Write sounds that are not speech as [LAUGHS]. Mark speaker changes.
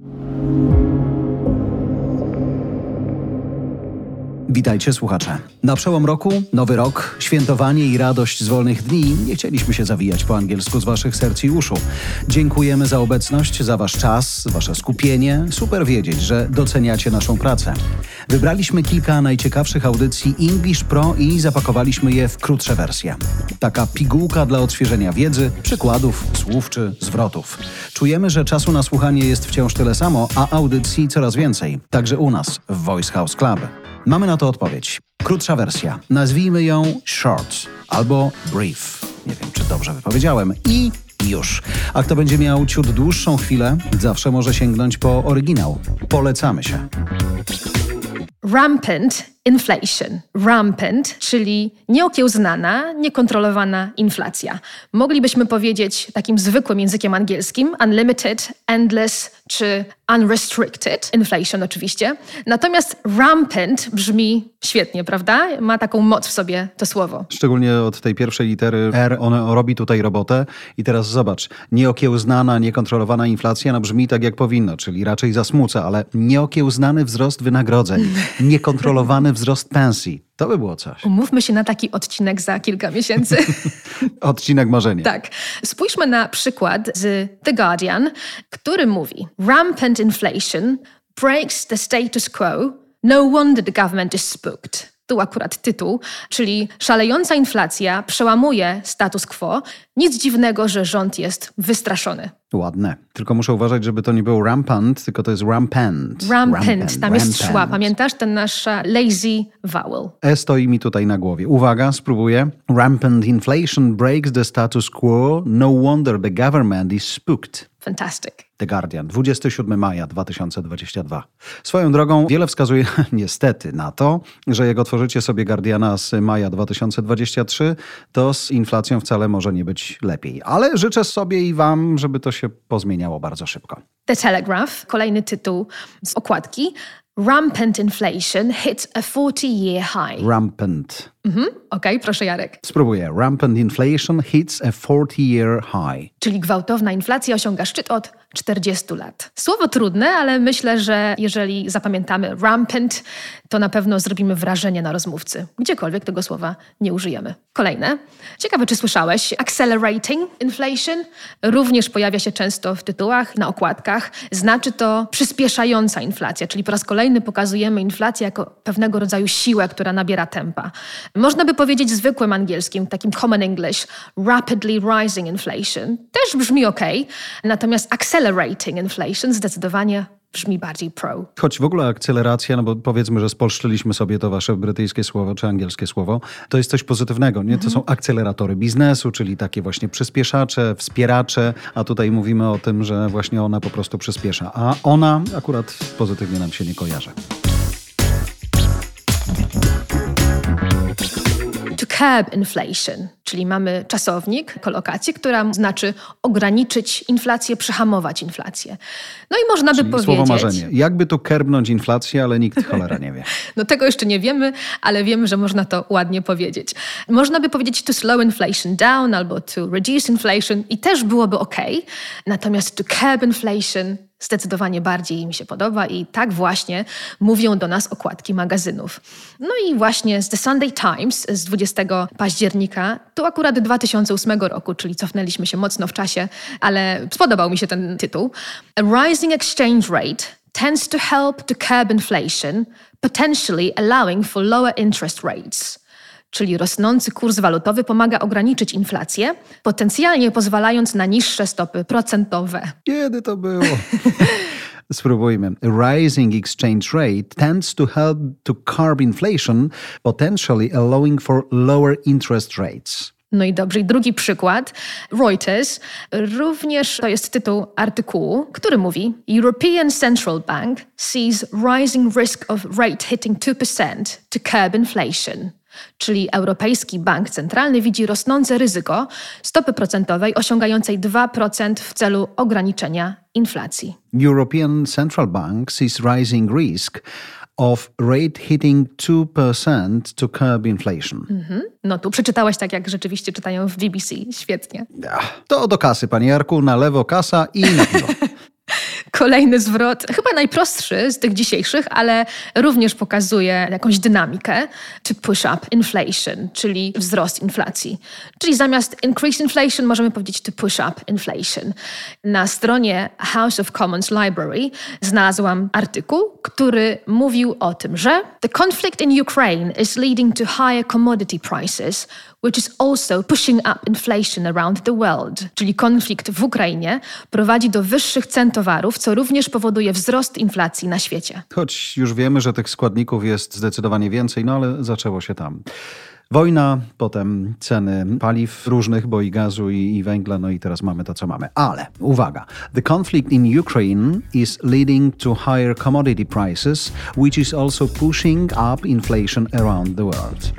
Speaker 1: Thank you. Witajcie słuchacze. Na przełom roku, nowy rok, świętowanie i radość z wolnych dni nie chcieliśmy się zawijać po angielsku z waszych serc i uszu. Dziękujemy za obecność, za wasz czas, wasze skupienie. Super wiedzieć, że doceniacie naszą pracę. Wybraliśmy kilka najciekawszych audycji English Pro i zapakowaliśmy je w krótsze wersje. Taka pigułka dla odświeżenia wiedzy, przykładów, słów czy zwrotów. Czujemy, że czasu na słuchanie jest wciąż tyle samo, a audycji coraz więcej. Także u nas w Voice House Club. Mamy na to odpowiedź. Krótsza wersja. Nazwijmy ją short albo brief. Nie wiem, czy dobrze wypowiedziałem. I już. A kto będzie miał ciut dłuższą chwilę, zawsze może sięgnąć po oryginał. Polecamy się.
Speaker 2: Rampant inflation. Rampant, czyli nieokiełznana, niekontrolowana inflacja. Moglibyśmy powiedzieć takim zwykłym językiem angielskim unlimited, endless czy unrestricted inflation oczywiście. Natomiast rampant brzmi świetnie, prawda? Ma taką moc w sobie to słowo.
Speaker 1: Szczególnie od tej pierwszej litery R, ono robi tutaj robotę. I teraz zobacz, nieokiełznana, niekontrolowana inflacja no brzmi tak jak powinno, czyli raczej zasmuca, ale nieokiełznany wzrost wynagrodzeń, [LAUGHS] niekontrolowany wzrost pensji. To by było coś.
Speaker 2: Umówmy się na taki odcinek za kilka miesięcy. [LAUGHS]
Speaker 1: Odcinek marzenia.
Speaker 2: tak. Spójrzmy na przykład z The Guardian, który mówi: Rampant inflation breaks the status quo. No wonder the government is spooked. Tu akurat tytuł, czyli szalejąca inflacja przełamuje status quo. Nic dziwnego, że rząd jest wystraszony.
Speaker 1: Ładne. Tylko muszę uważać, żeby to nie było rampant, tylko to jest rampant.
Speaker 2: Rampant, tam jest szła. Pamiętasz ten nasz lazy vowel?
Speaker 1: E stoi mi tutaj na głowie. Uwaga, spróbuję. Rampant inflation breaks the status quo. No wonder the government is spooked.
Speaker 2: Fantastic.
Speaker 1: The Guardian, 27 maja 2022. Swoją drogą, wiele wskazuje [LAUGHS] niestety na to, że jak otworzycie sobie Guardiana z maja 2023, to z inflacją wcale może nie być lepiej. Ale życzę sobie i Wam, żeby to się pozmieniało bardzo szybko.
Speaker 2: The Telegraph, kolejny tytuł z okładki. Rampant inflation hits a 40-year high.
Speaker 1: Rampant.
Speaker 2: Mhm, Okej, okay, proszę Jarek.
Speaker 1: Spróbuję. Rampant inflation hits a 40-year high.
Speaker 2: Czyli gwałtowna inflacja osiąga szczyt od 40 lat. Słowo trudne, ale myślę, że jeżeli zapamiętamy rampant, to na pewno zrobimy wrażenie na rozmówcy. Gdziekolwiek tego słowa nie użyjemy. Kolejne. Ciekawe, czy słyszałeś? Accelerating inflation również pojawia się często w tytułach, na okładkach. Znaczy to przyspieszająca inflacja, czyli po raz kolejny pokazujemy inflację jako pewnego rodzaju siłę, która nabiera tempa. Można by powiedzieć zwykłym angielskim, takim common English, rapidly rising inflation. Też brzmi ok, natomiast accelerating inflation zdecydowanie brzmi bardziej pro.
Speaker 1: Choć w ogóle akceleracja, no bo powiedzmy, że spolszczyliśmy sobie to wasze brytyjskie słowo czy angielskie słowo, to jest coś pozytywnego, nie? To mhm. są akceleratory biznesu, czyli takie właśnie przyspieszacze, wspieracze, a tutaj mówimy o tym, że właśnie ona po prostu przyspiesza, a ona akurat pozytywnie nam się nie kojarzy.
Speaker 2: Curb inflation, czyli mamy czasownik, kolokację, która znaczy ograniczyć inflację, przehamować inflację. No i można
Speaker 1: czyli
Speaker 2: by powiedzieć...
Speaker 1: Słowo marzenie. Jakby tu kerbnąć inflację, ale nikt cholera nie wie. [LAUGHS]
Speaker 2: no tego jeszcze nie wiemy, ale wiemy, że można to ładnie powiedzieć. Można by powiedzieć to slow inflation down albo to reduce inflation i też byłoby ok. Natomiast to curb inflation zdecydowanie bardziej mi się podoba i tak właśnie mówią do nas okładki magazynów. No i właśnie z The Sunday Times z 20 października, to akurat 2008 roku, czyli cofnęliśmy się mocno w czasie, ale spodobał mi się ten tytuł. A rising exchange rate tends to help to curb inflation, potentially allowing for lower interest rates czyli rosnący kurs walutowy pomaga ograniczyć inflację, potencjalnie pozwalając na niższe stopy procentowe.
Speaker 1: Kiedy to było? [LAUGHS] Spróbujmy. Rising exchange rate tends to help to curb inflation, potentially allowing for lower interest rates.
Speaker 2: No i dobrze. I drugi przykład. Reuters, również to jest tytuł artykułu, który mówi European Central Bank sees rising risk of rate hitting 2% to curb inflation czyli Europejski Bank Centralny widzi rosnące ryzyko stopy procentowej osiągającej 2% w celu ograniczenia inflacji.
Speaker 1: European Central Bank sees rising risk of rate hitting 2% to curb inflation. Mhm.
Speaker 2: No tu przeczytałeś tak, jak rzeczywiście czytają w BBC. Świetnie.
Speaker 1: To do kasy, panie Jarku, na lewo kasa i na piwo. [LAUGHS]
Speaker 2: Kolejny zwrot, chyba najprostszy z tych dzisiejszych, ale również pokazuje jakąś dynamikę. To push up inflation, czyli wzrost inflacji. Czyli zamiast increase inflation możemy powiedzieć to push up inflation. Na stronie House of Commons Library znalazłam artykuł, który mówił o tym, że the conflict in Ukraine is leading to higher commodity prices, which is also pushing up inflation around the world. Czyli konflikt w Ukrainie prowadzi do wyższych cen towarów, co również powoduje wzrost inflacji na świecie.
Speaker 1: Choć już wiemy, że tych składników jest zdecydowanie więcej, no ale zaczęło się tam. Wojna, potem ceny paliw różnych, bo i gazu, i, i, węgla, no i teraz mamy to, co mamy. Ale uwaga, the conflict in Ukraine is leading to higher commodity prices, which is also pushing up inflation around the world.